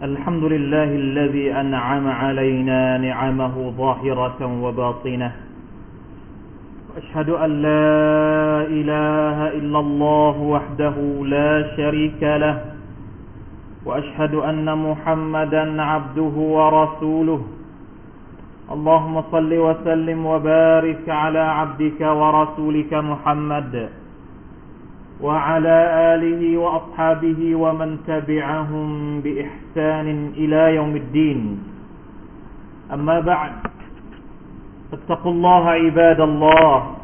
الحمد لله الذي أنعم علينا نعمه ظاهرة وباطنة. وأشهد أن لا إله إلا الله وحده لا شريك له. وأشهد أن محمدا عبده ورسوله. اللهم صل وسلم وبارك على عبدك ورسولك محمد. وعلى آله وأصحابه ومن تبعهم بإحسان إلى يوم الدين أما بعد فاتقوا الله عباد الله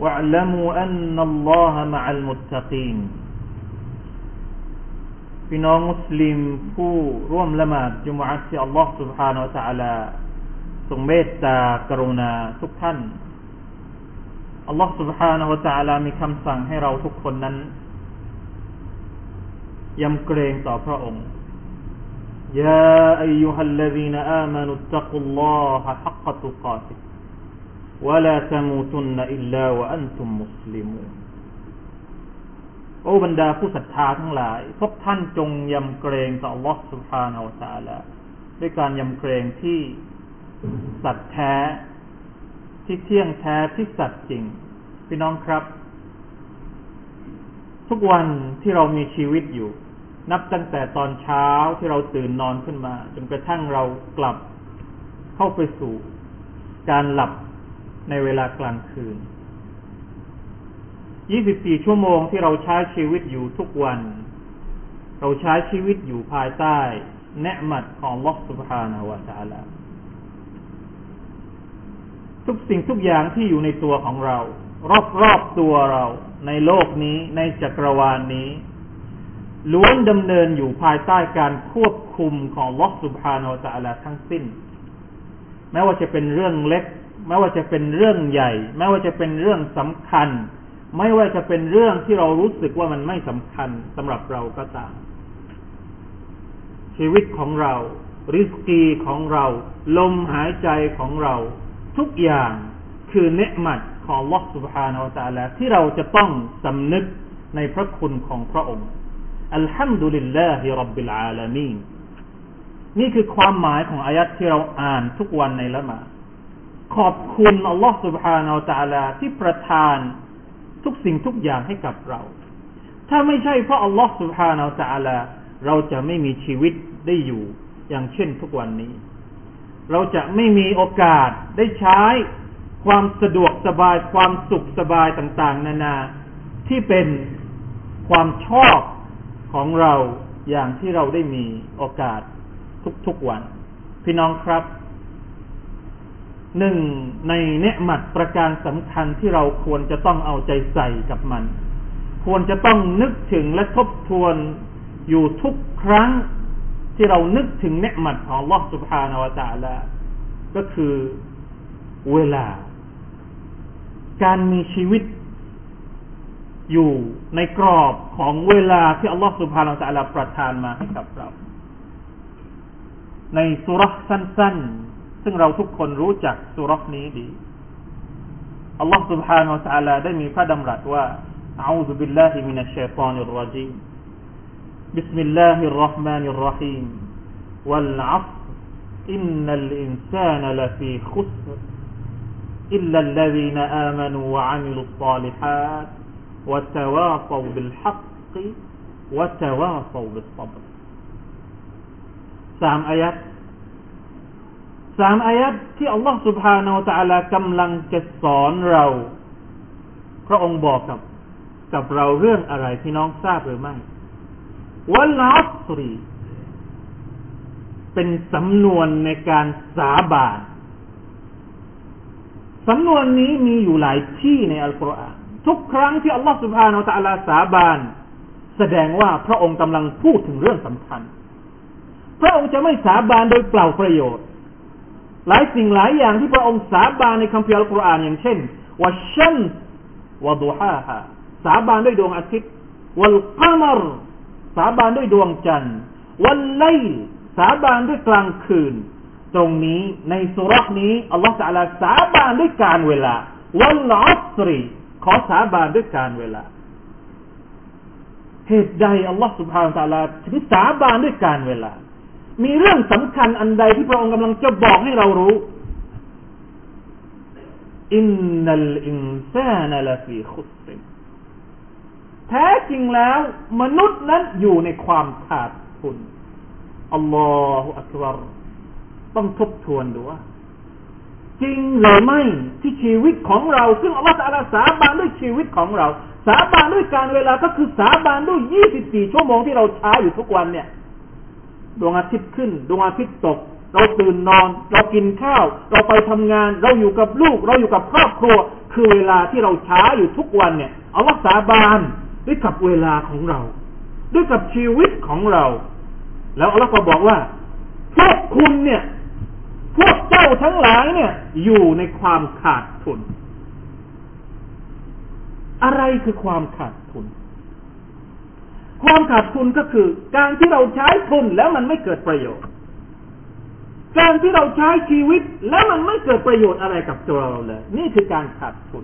واعلموا أن الله مع المتقين พี่น้องมุสลิมผู้ร่วมละหมาดจุมอัตที่อัลลอฮ์ سبحانه และ تعالى ทรงเมตตากรุณาทุกท่าน อัลลอฮ์ سبحانه และ تعالى มีคำสั่งให้เราทุกคนนั้นยำเกรงต่อพระองค์ يا أيها الذين آمنوا اتقوا الله حق تقاته ولا تموتن إلا وأنتم مسلمون โอ้บรรดาผู้ศรัทธาทั้งหลาย พวกท่านจงยำเกรงต่อ Allah سبحانه และ تعالى ด้วยการยำเกรงที่สัตย์แท้ ที่เที่ยงแท้ที่สัตย์จริง พี่น้องครับ ทุกวันที่เรามีชีวิตอยู่ นับตั้งแต่ตอนเช้าที่เราตื่นนอนขึ้นมาจนกระทั่งเรากลับเข้าไปสู่การหลับในเวลากลางคืน 24 ชั่วโมงที่เราใช้ชีวิตอยู่ทุกวัน เราใช้ชีวิตอยู่ภายใต้เนืมัดของลอสุภานาวะตาลา ทุกสิ่งทุกอย่างที่อยู่ในตัวของเรา รอบๆตัวเรา ในโลกนี้ในจักรวาลนนี้ ล้วนดำเนินอยู่ภายใต้การควบคุมของลอสุภานาวะตาลาทั้งสิ้น แม้ว่าจะเป็นเรื่องเล็ก แม้ว่าจะเป็นเรื่องใหญ่ แม้ว่าจะเป็นเรื่องสำคัญ ไม่ว่าจะเป็นเรื่องที่เรารู้สึกว่ามันไม่สำคัญสำหรับเราก็ตาม ชีวิตของเรา ริสกีของเรา ลมหายใจของเรา ทุกอย่างคือเนืมัดของลอสุบฮานาอัลตะลาที่เราจะต้องสำนึกในพระคุณของพระองค์ อัลฮัมดุลิลลาฮิรับบิลอาลามีนนี่คือความหมายของอายัดที่เราอ่านทุกวันในละหมาดขอบคุณอัลลอฮฺ سبحانه และ تعالى ที่ประทานทุกสิ่งทุกอย่างให้กับเรา ถ้าไม่ใช่เพราะอัลลอฮฺสุบฮานาอัลตะลาเราจะไม่มีชีวิตได้อยู่ อย่างเช่นทุกวันนี้ เราจะไม่มีโอกาสได้ใช้ความสะดวกสบายความสุขสบายต่างๆ นานาที่เป็นความชอบของเราอย่างที่เราได้มีโอกาสทุกๆวัน พี่น้องครับหนึ่งในเนืหมัดประการสำคัญที่เราควรจะต้องเอาใจใส่กับมัน ควรจะต้องนึกถึงและทบทวนอยู่ทุกครั้ง ที่เรานึกถึงเนืหมัดของลอสุภานาวตาละก็คือเวลา การมีชีวิต อยู่ในกรอบของเวลาที่อัลลอฮฺสุบฮานาอัลลอฮฺประทานมาให้กับเรา ในสุรษสั้น ๆซึ่งเราทุกคนรู้จักสุรษนี้ดี อัลลอฮฺ سبحانه และ تعالى ได้มีพระดำรัสว่า أعوذ بالله من الشيطان الرجيم بسم الله الرحمن الرحيم والعصر إن الإنسان لفي خسر إلا الذين آمنوا وعملوا الصالحات وتواصوا بالحق وتواصوا بالصبر สามอายัดสามอายัดที่อัลลอฮฺสุบฮานาอัลตะลากำลังจะสอนเรา พระองค์บอกกับ กับเราเรื่องอะไรพี่น้องทราบหรือไม่ วัลอัสรีเป็นสำนวนในการสาบานสำนวนนี้มีอยู่หลายที่ในอัลกุรอานทุกครั้งที่อัลลอฮฺสุบฮานาอัลตะลาสาบาน แสดงว่าพระองค์กำลังพูดถึงเรื่องสำคัญ พระองค์จะไม่สาบานโดยเปล่าประโยชน์ หลายสิ่งหลายอย่างที่พระองค์สาบานในคัมภีร์อัลกุรอานอย่างเช่นวัชชันวะดุฮาฮาสาบานด้วยดวงอาทิตย์วัลกามร สาบานด้วยดวงจันทร์ วันไลสาบานด้วยกลางคืน ตรงนี้ในสุรษนี้อัลลอฮฺสัลาสาบานด้วยการเวลา วันอัสรีขอสาบานด้วยการเวลา เหตุใดอัลลอฮฺสุบฮานตะลาถึงสาบานด้วยการเวลา มีเรื่องสำคัญอันใดที่พระองค์กำลังจะบอกให้เรารู้อินนัลอินซานลฟีขุสแท้จริงแล้ว มนุษย์นั้นอยู่ในความขาดทุนอัลลอฮฺอักบารต้องทบทวนดูว่า จริงหรือไม่ที่ชีวิตของเรา ซึ่งอัลลอฮฺตะลาสาบานด้วยชีวิตของเรา สาบานด้วยการเวลาก็คือสาบานด้วยยี่สิบสี่ชั่วโมงที่เราใช้อยู่ทุกวันเนี่ยดวงอาทิตย์ขึ้นดวงอาทิตย์ตก เราตื่นนอน เรากินข้าว เราไปทำงาน เราอยู่กับลูก เราอยู่กับครอบครัว คือเวลาที่เราใช้อยู่ทุกวันเนี่ยอัลลอฮฺสาบาน ด้วยกับเวลาของเรา ด้วยกับชีวิตของเรา แล้วอัลลอฮฺก็บอกว่า พวกคุณเนี่ย พวกเจ้าทั้งหลายเนี่ย อยู่ในความขาดทุน อะไรคือความขาดทุน ความขาดทุนก็คือ การที่เราใช้ทุนแล้วมันไม่เกิดประโยชน์ การที่เราใช้ชีวิตแล้วมันไม่เกิดประโยชน์อะไรกับตัวเราเลย นี่คือการขาดทุน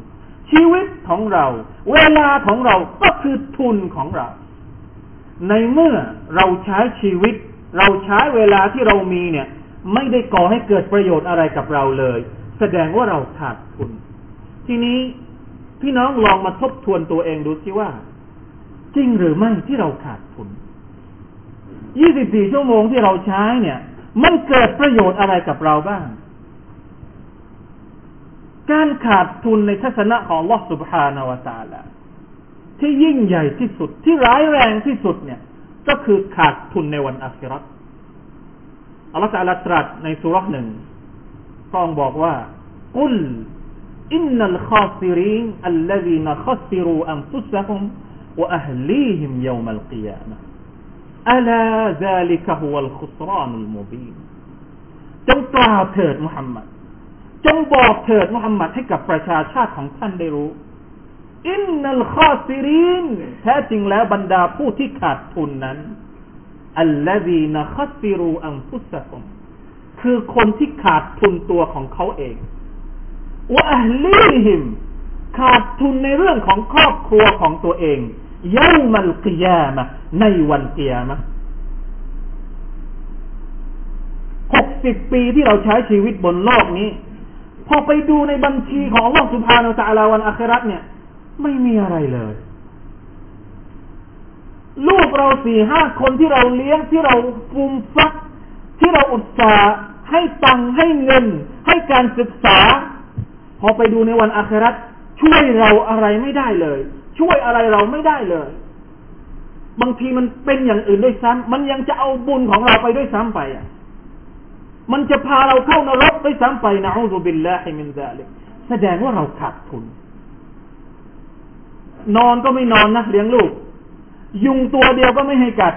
ชีวิตของเรา เวลาของเราก็คือทุนของเรา ในเมื่อเราใช้ชีวิต เราใช้เวลาที่เรามีเนี่ย ไม่ได้ก่อให้เกิดประโยชน์อะไรกับเราเลย แสดงว่าเราขาดทุน ทีนี้พี่น้องลองมาทบทวนตัวเองดูสิว่า จริงหรือไม่ที่เราขาดทุน 24 ชั่วโมงที่เราใช้เนี่ย มันเกิดประโยชน์อะไรกับเราบ้าง การขาดทุนในทัศนะของลอสุบฮานาวตาละที่ยิ่งใหญ่ที่สุดที่ร้ายแรงที่สุดเนี่ย ก็คือขาดทุนในวันอาคิรัตอัลลอฮฺตรัสตรัสในสุรษหนึ่งพระองค์บอกว่ากุลอินนัลคาซิรินอัลลซีนขัซิรูอันฟุสฮุมวะอัฮลีฮิมยามัลกิยามะอัลาซาลิกะฮุวัลขุสรานุลมุบีนจงกล่าวเถิดมุฮัมมัด จงบอกเถิดมุฮัมมัดให้กับประชาชาติของท่านได้รู้ อินนัลคาซิรินแท้จริงแล้วบรรดาผู้ที่ขาดทุนนั้น อัลลฮีนคัซิรูอัมฟุสกุมคือคนที่ขาดทุนตัวของเขาเองวะอัลลีฮิม ขาดทุนในเรื่องของครอบครัวของตัวเองเยามัลกิยามะในวันเกียมะหกสิบปีที่เราใช้ชีวิตบนโลกนี้ พอไปดูในบัญชีของลอสุบฮานาลลอฮวันอัคราตเนี่ย ไม่มีอะไรเลย ลูกเราสี่ห้าคนที่เราเลี้ยงที่เราฟูมฟัก ที่เราอุตส่าห์ให้ตังให้เงิน ให้การศึกษา พอไปดูในวันอัคราตช่วยเราอะไรไม่ได้เลย ช่วยอะไรเราไม่ได้เลย บางทีมันเป็นอย่างอื่นด้วยซ้ำมันยังจะเอาบุญของเราไปด้วยซ้ำไปอะ มันจะพาเราเข้านรกไปซ้ำไปنعوذ بالله من ذلكแสดงว่าเราขาดทุน นอนก็ไม่นอนนะเลี้ยงลูก ยุงตัวเดียวก็ไม่ให้กัด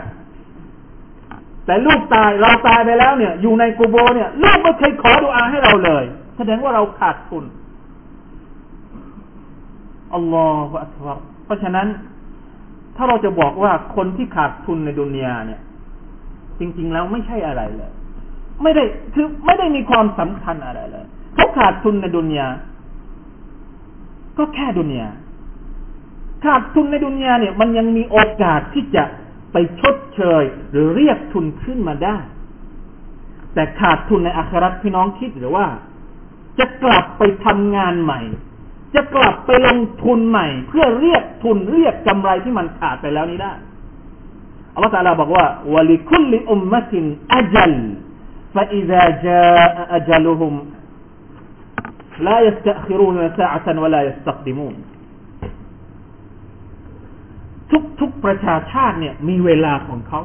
แต่ลูกตายเราตายไปแล้วเนี่ย อยู่ในกูโบเนี่ยลูกไม่เคยขอดุอาให้เราเลย แสดงว่าเราขาดทุนอัลลอฮฺอัลลอฮฺเพราะฉะนั้น ถ้าเราจะบอกว่าคนที่ขาดทุนในดุนยาเนี่ย จริง ๆ แล้วไม่ใช่อะไรเลย ไม่ได้คือไม่ได้มีความสำคัญอะไรเลยเขาขาดทุนในดุนยา ก็แค่ดุนยา ขาดทุนในดุนยาเนี่ย มันยังมีโอกาสที่จะไปชดเชย หรือเรียกทุนขึ้นมาได้ แต่ขาดทุนในอาคราตพี่น้องคิดหรือว่า จะกลับไปทำงานใหม่ จะกลับไปลงทุนใหม่ เพื่อเรียกทุนเรียกกำไรที่มันขาดไปแล้วนี้ได้อัลลอฮฺตาลาบอกว่าวะลิคุลลิอุมมะตินอัจัล فإذا جاء أجلهم لا يستأخرون ساعة ولا يستقدمون ทุกทุกประชาชาติเนี่ย มีเวลาของเขา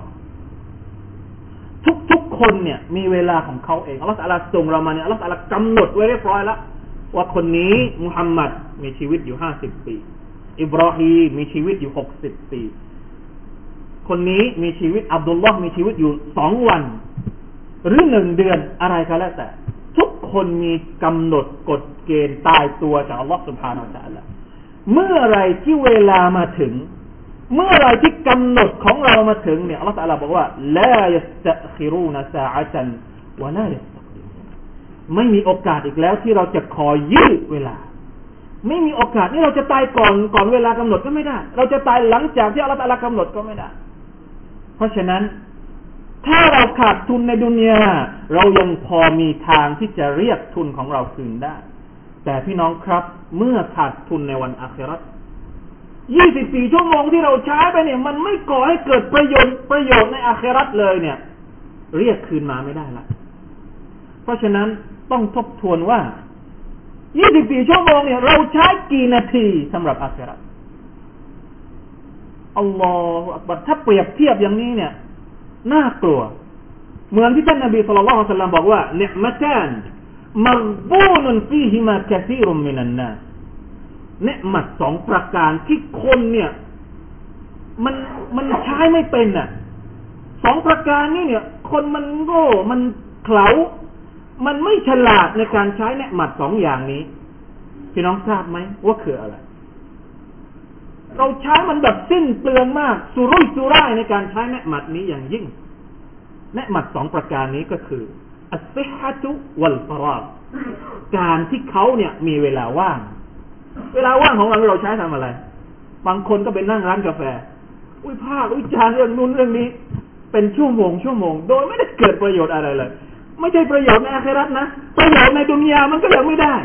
ทุกทุกคนเนี่ย มีเวลาของเขาเองอัลลอฮฺอัลส่งเรามาเนี่ยอัลลอฮฺอัลกำหนดไว้เรียบร้อยแล้วว่าคนนี้มุฮัมมัดมีชีวิตอยู่ห้าสิบปี อิบราฮีมีชีวิตอยู่หกสิบปี คนนี้มีชีวิตอับดุลลอฮ์มีชีวิตอยู่สองวัน หรือหนึ่งเดือนอะไรก็แล้วแต่ ทุกคนมีกำหนดกฎเกณฑ์ตายตัวจากอัลลอฮฺสุบฮานาอัลลอฮฺเมื่อไรที่เวลามาถึง เมื่อไรที่กำหนดของเรามาถึงเนี่ยอัลลอฮฺบอกว่าละยัสตะคิรูนซาอัจันวะลายัสไม่มีโอกาสอีกแล้วที่เราจะคอยยืดเวลา ไม่มีโอกาสนี่เราจะตายก่อนก่อนเวลากำหนดก็ไม่ได้ เราจะตายหลังจากที่อัลลอฮฺกำหนดก็ไม่ได้ เพราะฉะนั้น ถ้าเราขาดทุนในดุนยาเรายังพอมีทางที่จะเรียกทุนของเราคืนได้ แต่พี่น้องครับ เมื่อขาดทุนในวันอาคราตยี่สิบสี่ชั่วโมงที่เราใช้ไปเนี่ย มันไม่ก่อให้เกิดประโยชน์ประโยชน์ในอาคราตเลยเนี่ย เรียกคืนมาไม่ได้ละเพราะฉะนั้นต้องทบทวนว่ายี่สิบสี่ชั่วโมงเนี่ยเราใช้กี่นาทีสำหรับอาคราตอัลลอฮฺถ้าเปรียบเทียบอย่างนี้เนี่ย น่ากลัว เหมือนที่ท่านนบีสุลต่านสัลลัมบอกว่าเนมตานมรบูนุนฟีฮิมาคาซีรุมมินันนาเนมัดสองประการที่คนเนี่ย มันมันใช้ไม่เป็นอะสองประการนี้เนี่ย คนมันโง่มันเขลามันไม่ฉลาดในการใช้เนมัดสองอย่างนี้ พี่น้องทราบไหมว่าคืออะไร เราใช้มันแบบสิ้นเปลืองมาก สุรุ่ยสุร่ายในการใช้เนมัดนี้อย่างยิ่งเนมัดสองประการนี้ก็คืออัสซิฮัตุวัลฟารากการที่เขาเนี่ยมีเวลาว่าง เวลาว่างของเราเราใช้ทำอะไร บางคนก็ไปนั่งร้านกาแฟ อุ้ยภาควิจารณ์เรื่องนู้นเรื่องนี้ เป็นชั่วโมงชั่วโมง โดยไม่ได้เกิดประโยชน์อะไรเลย ไม่ใช่ประโยชน์ในอาคราตนะ ประโยชน์ในดุนยามันก็ยังไม่ได้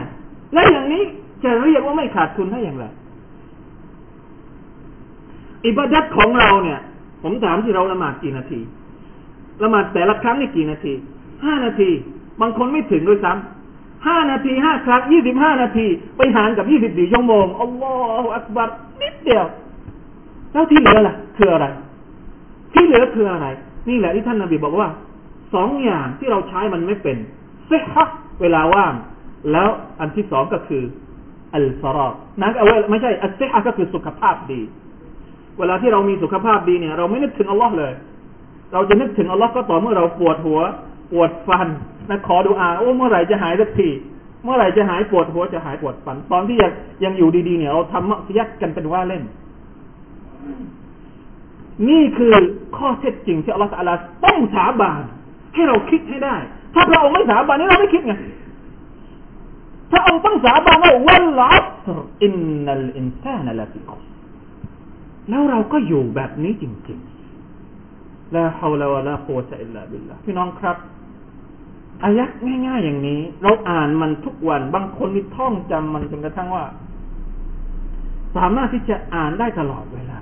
และอย่างนี้จะเรียกว่าไม่ขาดทุนได้อย่างไร อิบาดัตของเราเนี่ย ผมถามที่เราละหมาดกี่นาทีละหมาดแต่ละครั้งนี่กี่นาทีห้านาที บางคนไม่ถึงด้วยซ้ำห้านาทีห้าครั้งยี่สิบห้านาที ไปหารกับยี่สิบสี่ชั่วโมงอัลลอฮฺอักบัรนิดเดียว แล้วที่เหลือล่ะ คืออะไร ที่เหลือคืออะไร นี่แหละที่ท่านนบีบอกว่าสองอย่างที่เราใช้มันไม่เป็นเซฮะเวลาว่าง แล้วอันที่สองก็คืออัลฟารอกนั่นเอาไว้ไม่ใช่อัลเซฮะก็คือสุขภาพดี เวลาที่เรามีสุขภาพดีเนี่ย เราไม่นึกถึงอัลลอฮ์เลย เราจะนึกถึงอัลลอฮ์ก็ต่อเมื่อเราปวดหัว ปวดฟันนะขอดูอาโอ้เมื่อไหร่จะหายสักทีเมื่อไหร่จะหายปวดหัวจะหายปวดฟัน ตอนที่ยังยังอยู่ดีๆเนี่ยเราทำมักยักกันเป็นว่าเล่น นี่คือข้อเท็จจริงที่อัลลอฮฺต้องสาบานให้เราคิดให้ได้ ถ้าพระองค์ไม่สาบานนี่เราไม่คิดไงพระองค์ต้องสาบานว่าวันลัสอินนัลอินซานละฟิค แล้วเราก็อยู่แบบนี้จริงๆลาฮาวลาวะลาโควะอิลลาบิลลาพี่น้องครับอายักง่ายๆอย่างนี้ เราอ่านมันทุกวันบางคนมีท่องจำมันจนกระทั่งว่า สามารถที่จะอ่านได้ตลอดเวลา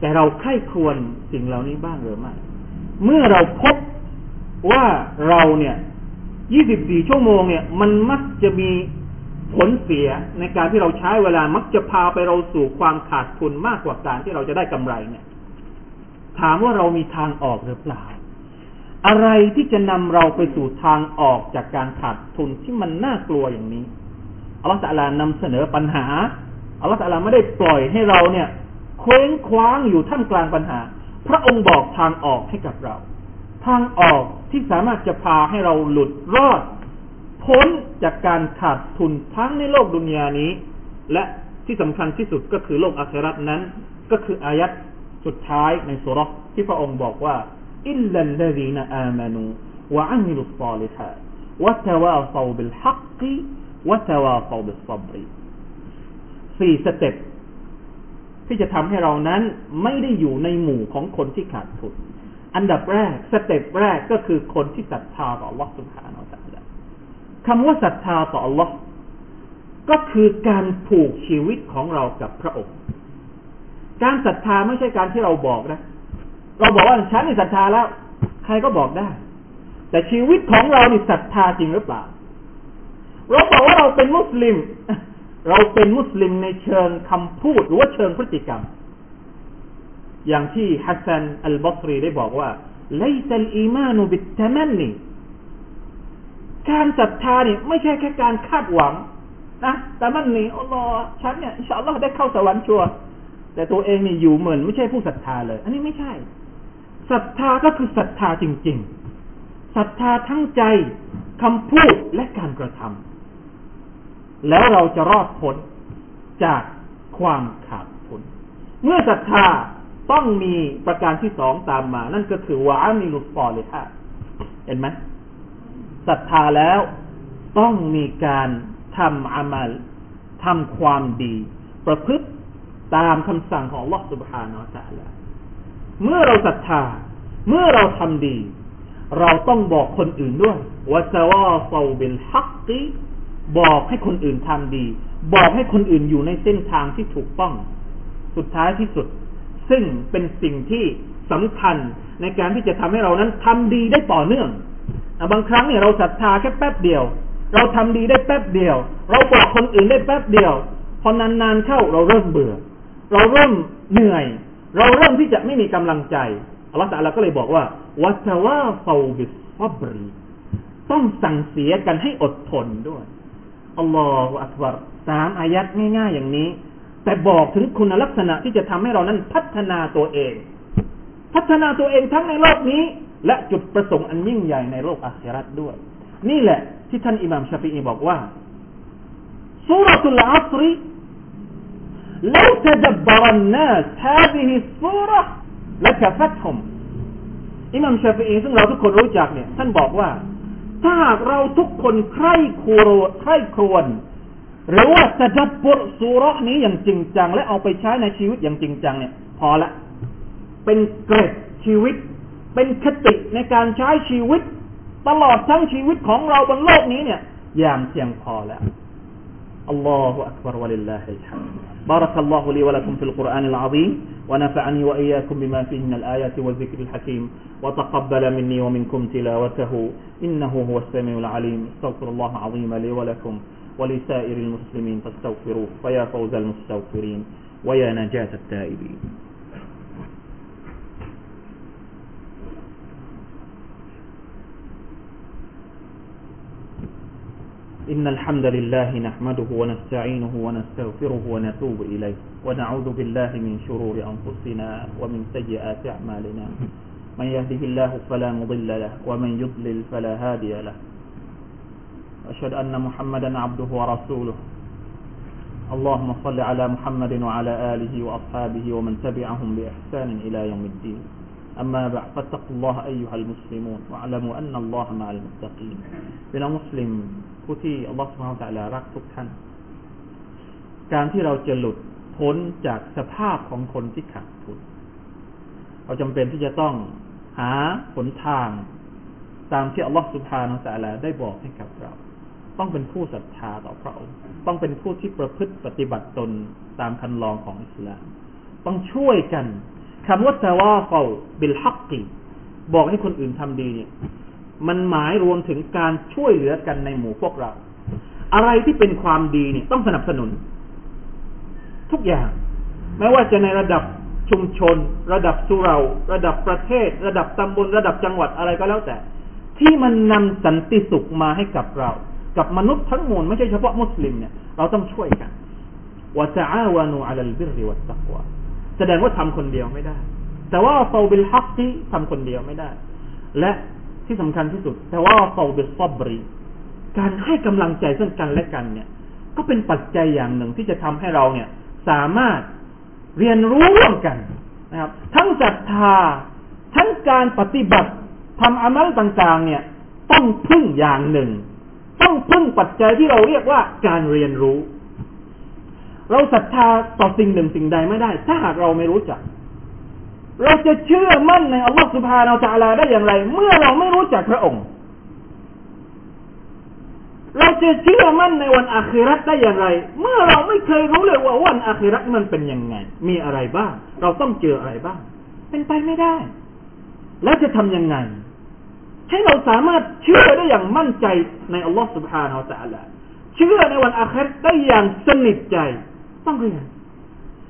แต่เราใคร่ควรสิ่งเหล่านี้บ้างหรือไม่เมื่อเราพบว่าเราเนี่ย 24 ชั่วโมงเนี่ย มันมักจะมี ผลเสียในการที่เราใช้เวลามักจะพาไปเราสู่ความขาดทุนมากกว่าการที่เราจะได้กำไรเนี่ย ถามว่าเรามีทางออกหรือเปล่า อะไรที่จะนำเราไปสู่ทางออกจากการขาดทุนที่มันน่ากลัวอย่างนี้อัลลอฮฺตะลานำเสนอปัญหาอัลลอฮฺตะลาไม่ได้ปล่อยให้เราเนี่ย เคว้งคว้างอยู่ท่ามกลางปัญหา พระองค์บอกทางออกให้กับเรา ทางออกที่สามารถจะพาให้เราหลุดรอด พ้นจากการขาดทุนทั้งในโลกดุนยานี้ และที่สำคัญที่สุดก็คือโลกอาคราตนั้น ก็คืออายัดสุดท้ายในสุรษที่พระองค์บอกว่าอิลลัลลซีนอามานูวะอามิลุสซาลิฮะวะตะวาซาบิลฮักกีوتواصوا بالصبرสี่ step ที่จะทำให้เรานั้นไม่ได้อยู่ในหมู่ของคนที่ขาดทุน อันดับแรก step แรกก็คือคนที่ศรัทธาต่อวัตถุฐาน คำว่าศรัทธาต่อ อัลลอฮ์ ก็คือการผูกชีวิตของเรากับพระองค์ การศรัทธาไม่ใช่การที่เราบอกนะ เราบอกว่าฉันนี่ศรัทธาแล้ว ใครก็บอกได้ แต่ชีวิตของเรานี่ศรัทธาจริงหรือเปล่า เราบอกว่าเราเป็นมุสลิม เราเป็นมุสลิมในเชิงคำพูดหรือว่าเชิงพฤติกรรม อย่างที่ฮัสซันอัลบอสรีได้บอกว่าليس الإيمان بالتمني การศรัทธาเนี่ยไม่ใช่แค่การคาดหวังนะتمنيอัลลอฮ์ฉันเนี่ยإن شاء اللهได้เข้าสวรรค์ sure แต่ตัวเองนี่อยู่เหมือนไม่ใช่ผู้ศรัทธาเลย อันนี้ไม่ใช่ศรัทธาก็คือศรัทธาจริง ๆศรัทธาทั้งใจคำพูดและการกระทำแล้วเราจะรอดพ้นจากความขาดทุน เมื่อศรัทธาต้องมีประการที่สองตามมา นั่นก็คือวามิลุสปอเลยค่ะเห็นไหม ศรัทธาแล้ว ต้องมีการทำอามัลทำความดี ประพฤติตามคำสั่งของลอตุบ Subhanahu Wa เมื่อเราศรัทธา เมื่อเราทำดี เราต้องบอกคนอื่นด้วยว่าจะว่าเซาเบนฮักกีบอกให้คนอื่นทำดี บอกให้คนอื่นอยู่ในเส้นทางที่ถูกต้อง สุดท้ายที่สุด ซึ่งเป็นสิ่งที่สำคัญในการที่จะทำให้เรานั้นทำดีได้ต่อเนื่อง บางครั้งเนี่ยเราศรัทธาแค่แป๊บเดียว เราทำดีได้แป๊บเดียว เราบอกคนอื่นได้แป๊บเดียว พอนานๆเข้าเราเริ่มเบื่อ เราเริ่มเหนื่อย เราเริ่มที่จะไม่มีกำลังใจอัลลอฮฺตะลาก็เลยบอกว่าวัตว่าฟาบิสซับรีต้องสั่งเสียกันให้อดทนด้วยอัลลอฮฺอักบารสามอายัดง่ายๆอย่างนี้ แต่บอกถึงคุณลักษณะที่จะทำให้เรานั้นพัฒนาตัวเอง พัฒนาตัวเองทั้งในโลกนี้และจุดประสงค์อันยิ่งใหญ่ในโลกอาคราตด้วย นี่แหละที่ท่านอิหม่ามชาฟีอีบอกว่าสุรตุลอัสรี لو تدبر الناس هذه الصورة لكفتهم อิหม่ามชาฟีอีซึ่งเราทุกคนรู้จักเนี่ยท่านบอกว่า ถ้าหากเราทุกคนใคร่ครวญใคร่ครวญหรือว่าจะดับบทสุรนี้อย่างจริงจัง และเอาไปใช้ในชีวิตอย่างจริงจังเนี่ย พอละ เป็นเกร็ดชีวิต เป็นคติในการใช้ชีวิต ตลอดทั้งชีวิตของเราบนโลกนี้เนี่ย อย่างเพียงพอแล้วอัลลอฮฺอักบารวะลิลลาฮิลฮัม بارك الله لي ولكم في القرآن العظيم ونفعني وإياكم بما فيه من الآيات والذكر الحكيم وتقبل مني ومنكم تلاوته إنه هو السميع العليم استغفر الله العظيم لي ولكم ولسائر المسلمين فاستغفروه فيا فوز المستغفرين ويا نجاة التائبين إن الحمد لله نحمده ونستعينه ونستغفره ونتوب إليه ونعوذ بالله من شرور أنفسنا ومن سيئات أعمالنا. من يهده الله فلا مضل له ومن يضلل فلا هادي له. أشهد أن محمدا عبده ورسوله. اللهم صل على محمد وعلى آله وأصحابه ومن تبعهم بإحسان إلى يوم الدين. أما بعد فاتقوا الله أيها المسلمون واعلموا أن الله مع المتقين بنا مسلم ผู้ที่อัลลอฮฺสุบฮานตะลารักทุกท่าน การที่เราจะหลุดพ้นจากสภาพของคนที่ขาดทุน เราจำเป็นที่จะต้องหาผลทาง ตามที่อัลลอฮฺสุบฮานาตะลาได้บอกให้กับเรา ต้องเป็นผู้ศรัทธาต่อพระองค์ ต้องเป็นผู้ที่ประพฤติปฏิบัติตนตามคันลองของอิสลาม ต้องช่วยกัน คำว่าตะวาเฟาบิลฮักกีบอกให้คนอื่นทำดีเนี่ย มันหมายรวมถึงการช่วยเหลือกันในหมู่พวกเรา อะไรที่เป็นความดีเนี่ยต้องสนับสนุน ทุกอย่างไม่ว่าจะในระดับชุมชน ระดับสุเรา ระดับประเทศ ระดับตำบล ระดับจังหวัดอะไรก็แล้วแต่ ที่มันนำสันติสุขมาให้กับเรา กับมนุษย์ทั้งมวลไม่ใช่เฉพาะมุสลิมเนี่ยเราต้องช่วยกันوتعاونوا على البر والتقوى แสดงว่าทำคนเดียวไม่ได้ تواصوا بالحقที่ทำคนเดียวไม่ได้ และที่สำคัญที่สุด تواصوا بالصبرการให้กำลังใจซึ่งกันและกันเนี่ย ก็เป็นปัจจัยอย่างหนึ่งที่จะทำให้เราเนี่ย สามารถเรียนรู้ร่วมกันนะครับ ทั้งศรัทธาทั้งการปฏิบัติทำอามัลต่างๆ เนี่ย ต้องพึ่งอย่างหนึ่ง ต้องพึ่งปัจจัยที่เราเรียกว่าการเรียนรู้ เราศรัทธาต่อสิ่งหนึ่งสิ่งใดไม่ได้ ถ้าหากเราไม่รู้จัก เราจะเชื่อมั่นในอัลลอฮฺสุบฮานาอัลลอฮได้อย่างไร เมื่อเราไม่รู้จักพระองค์ เราจะเชื่อมั่นในวันอาคิรัตได้อย่างไร เมื่อเราไม่เคยรู้เลยว่าวันอาคิรัตมันเป็นยังไง มีอะไรบ้าง เราต้องเจออะไรบ้าง เป็นไปไม่ได้ แล้วจะทำยังไง ให้เราสามารถเชื่อได้อย่างมั่นใจในอัลลอฮฺสุบฮานาอัลลอฮเชื่อในวันอาคิรัตได้อย่างสนิทใจ ต้องเรียน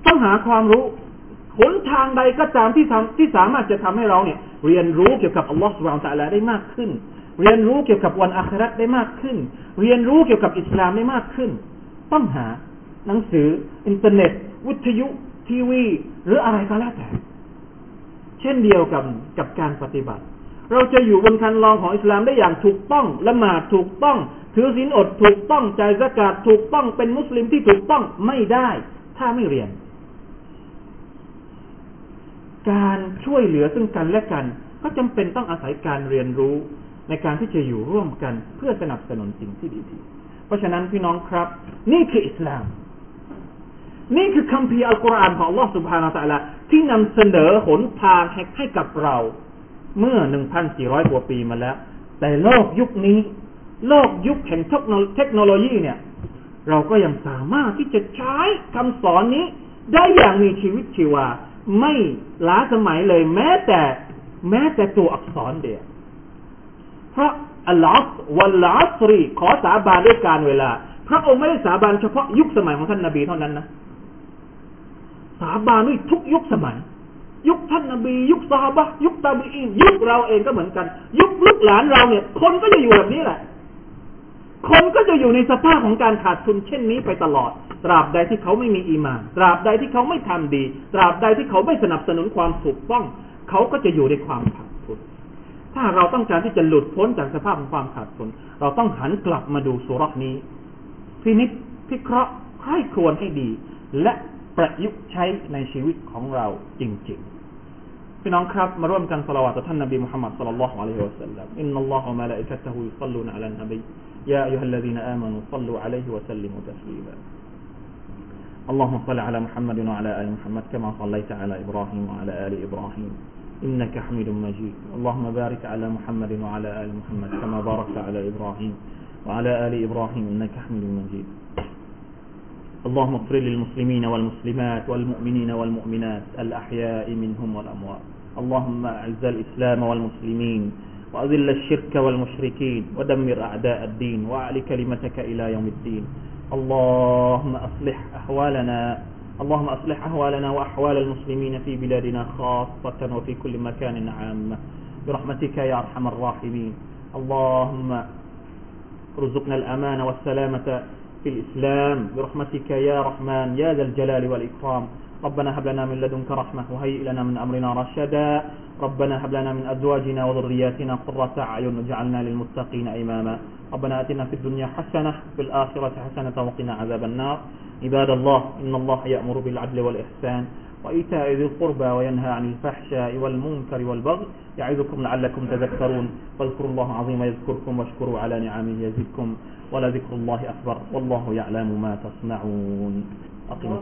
ต้องหาความรู้หนทางใดก็ตามที่ทำที่สามารถจะทำให้เราเนี่ย เรียนรู้เกี่ยวกับอัลลอฮฺสุบานตะลาได้มากขึ้น เรียนรู้เกี่ยวกับวันอาคราได้มากขึ้น เรียนรู้เกี่ยวกับอิสลามได้มากขึ้น ต้องหาหนังสือ อินเทอร์เน็ต วิทยุทีวี หรืออะไรก็แล้วแต่ เช่นเดียวกับกับการปฏิบัติ เราจะอยู่บนคันลองของอิสลามได้อย่างถูกต้องละหมาดถูกต้อง ถือศีลอดถูกต้องใจสะยกาดถูกต้องเป็นมุสลิมที่ถูกต้องไม่ได้ ถ้าไม่เรียน การช่วยเหลือซึ่งกันและกัน ก็จำเป็นต้องอาศัยการเรียนรู้ในการที่จะอยู่ร่วมกันเพื่อสนับสนุนสิ่งที่ดีๆ เพราะฉะนั้นพี่น้องครับ นี่คืออิสลาม นี่คือคำพีอัลกุรอานของอัลลอฮฺสุบฮานาอัลลอฮฺที่นำเสนอหนทางให้กับเรา เมื่อ 1,400 กว่าปีมาแล้ว แต่โลกยุคนี้ โลกยุคแห่งเทคโนโลยีเนี่ย เราก็ยังสามารถที่จะใช้คำสอนนี้ ได้อย่างมีชีวิตชีวา ไม่ล้าสมัยเลย แม้แต่ แม้แต่ตัวอักษรเดียว เพราะอัลลอฮ์วัลลอสรีขอสาบานด้วยการเวลา พระองค์ไม่ได้สาบานเฉพาะยุคสมัยของท่านนาบีเท่านั้นนะ สาบานด้วยทุกยุคสมัย ยุคท่านนบี ยุคซาบะยุคตาบีอินยุคเราเองก็เหมือนกัน ยุคลูกหลานเราเนี่ย คนก็จะอยู่แบบนี้แหละ คนก็จะอยู่ในสภาพของการขาดทุนเช่นนี้ไปตลอด ตราบใดที่เขาไม่มีอีมาน ตราบใดที่เขาไม่ทำดี ตราบใดที่เขาไม่สนับสนุนความถูกต้อง เขาก็จะอยู่ในความขาดทุน ถ้าเราต้องการที่จะหลุดพ้นจากสภาพของความขาดทุน เราต้องหันกลับมาดูสุรษนี้พินิจพิเคราะห์ให้ควรให้ดี และประยุกต์ใช้ในชีวิตของเราจริง ๆ พี่น้องครับ มาร่วมกันสละวาตท่านนบีมุฮัมมัดสัลลัลลอฮุอะลัยฮิวะสัลลัมอินนัลลอฮฺวะมะลาอิกะตะฮุยุศ็อลลูนอะลันนบียาอัยยูฮัลลซีนอามานูศ็อลลูอะลัยฮิวะสัลลิมูตัสลีมา اللهم صل على محمد وعلى ال محمد كما صليت على ابراهيم وعلى ال ابراهيم انك حميد مجيد اللهم بارك على محمد وعلى ال محمد كما باركت على ابراهيم وعلى ال ابراهيم انك حميد مجيد اللهم اغفر للمسلمين والمسلمات والمؤمنين والمؤمنات الأحياء منهم والأموات اللهم أعز الإسلام والمسلمين وأذل الشرك والمشركين ودمر أعداء الدين وأعل كلمتك إلى يوم الدين. اللهم أصلح أحوالنا اللهم أصلح أحوالنا وأحوال المسلمين في بلادنا خاصة وفي كل مكان عامة برحمتك يا أرحم الراحمين. اللهم ارزقنا الأمان والسلامة في الإسلام. برحمتك يا رحمن يا ذا الجلال والإكرام. ربنا هب لنا من لدنك رحمة وهيئ لنا من أمرنا رشدا. ربنا هب لنا من أزواجنا وذرياتنا قرة أعين واجعلنا للمتقين إماما. ربنا آتنا في الدنيا حسنة في الآخرة حسنة وقنا عذاب النار. عباد الله إن الله يأمر بالعدل والإحسان وإيتاء ذي القربى وينهى عن الفحشاء والمنكر والبغي يعظكم لعلكم تذكرون. فاذكروا الله عظيم يذكركم واشكروا على نعمه يزدكم. ولذكر الله أكبر والله يعلم ما تصنعون. أقم